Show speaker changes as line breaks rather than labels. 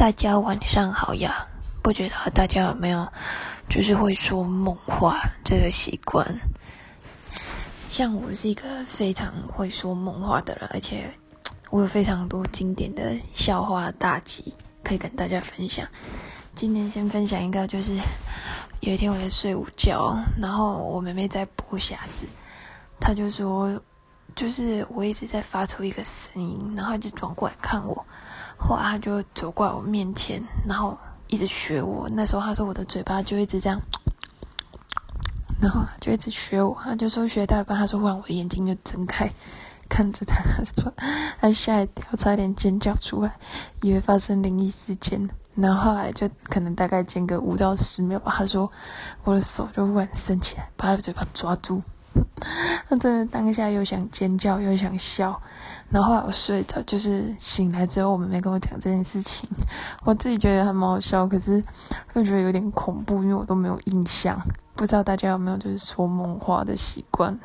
大家晚上好呀！不知道大家有没有就是会说梦话这个习惯？像我是一个非常会说梦话的人，而且我有非常多经典的笑话大集可以跟大家分享。今天先分享一个，就是有一天我在睡午觉，然后我妹妹在剥匣子，她就说，就是我一直在发出一个声音，然后就转过来看我。后来他就走过来我面前，然后一直学我。那时候他说我的嘴巴就一直这样，然后就一直学我。他就说学到一半，他说忽然我的眼睛就睁开，看着他，他说他吓一跳，差点尖叫出来，以为发生灵异事件。然后后来就可能大概间隔五到十秒吧，他说我的手就忽然伸起来，把他的嘴巴抓住。那真的当下又想尖叫又想笑，然后后来我睡着，就是醒来之后，我妹妹跟我讲这件事情，我自己觉得很好笑，可是又觉得有点恐怖，因为我都没有印象，不知道大家有没有就是说梦话的习惯。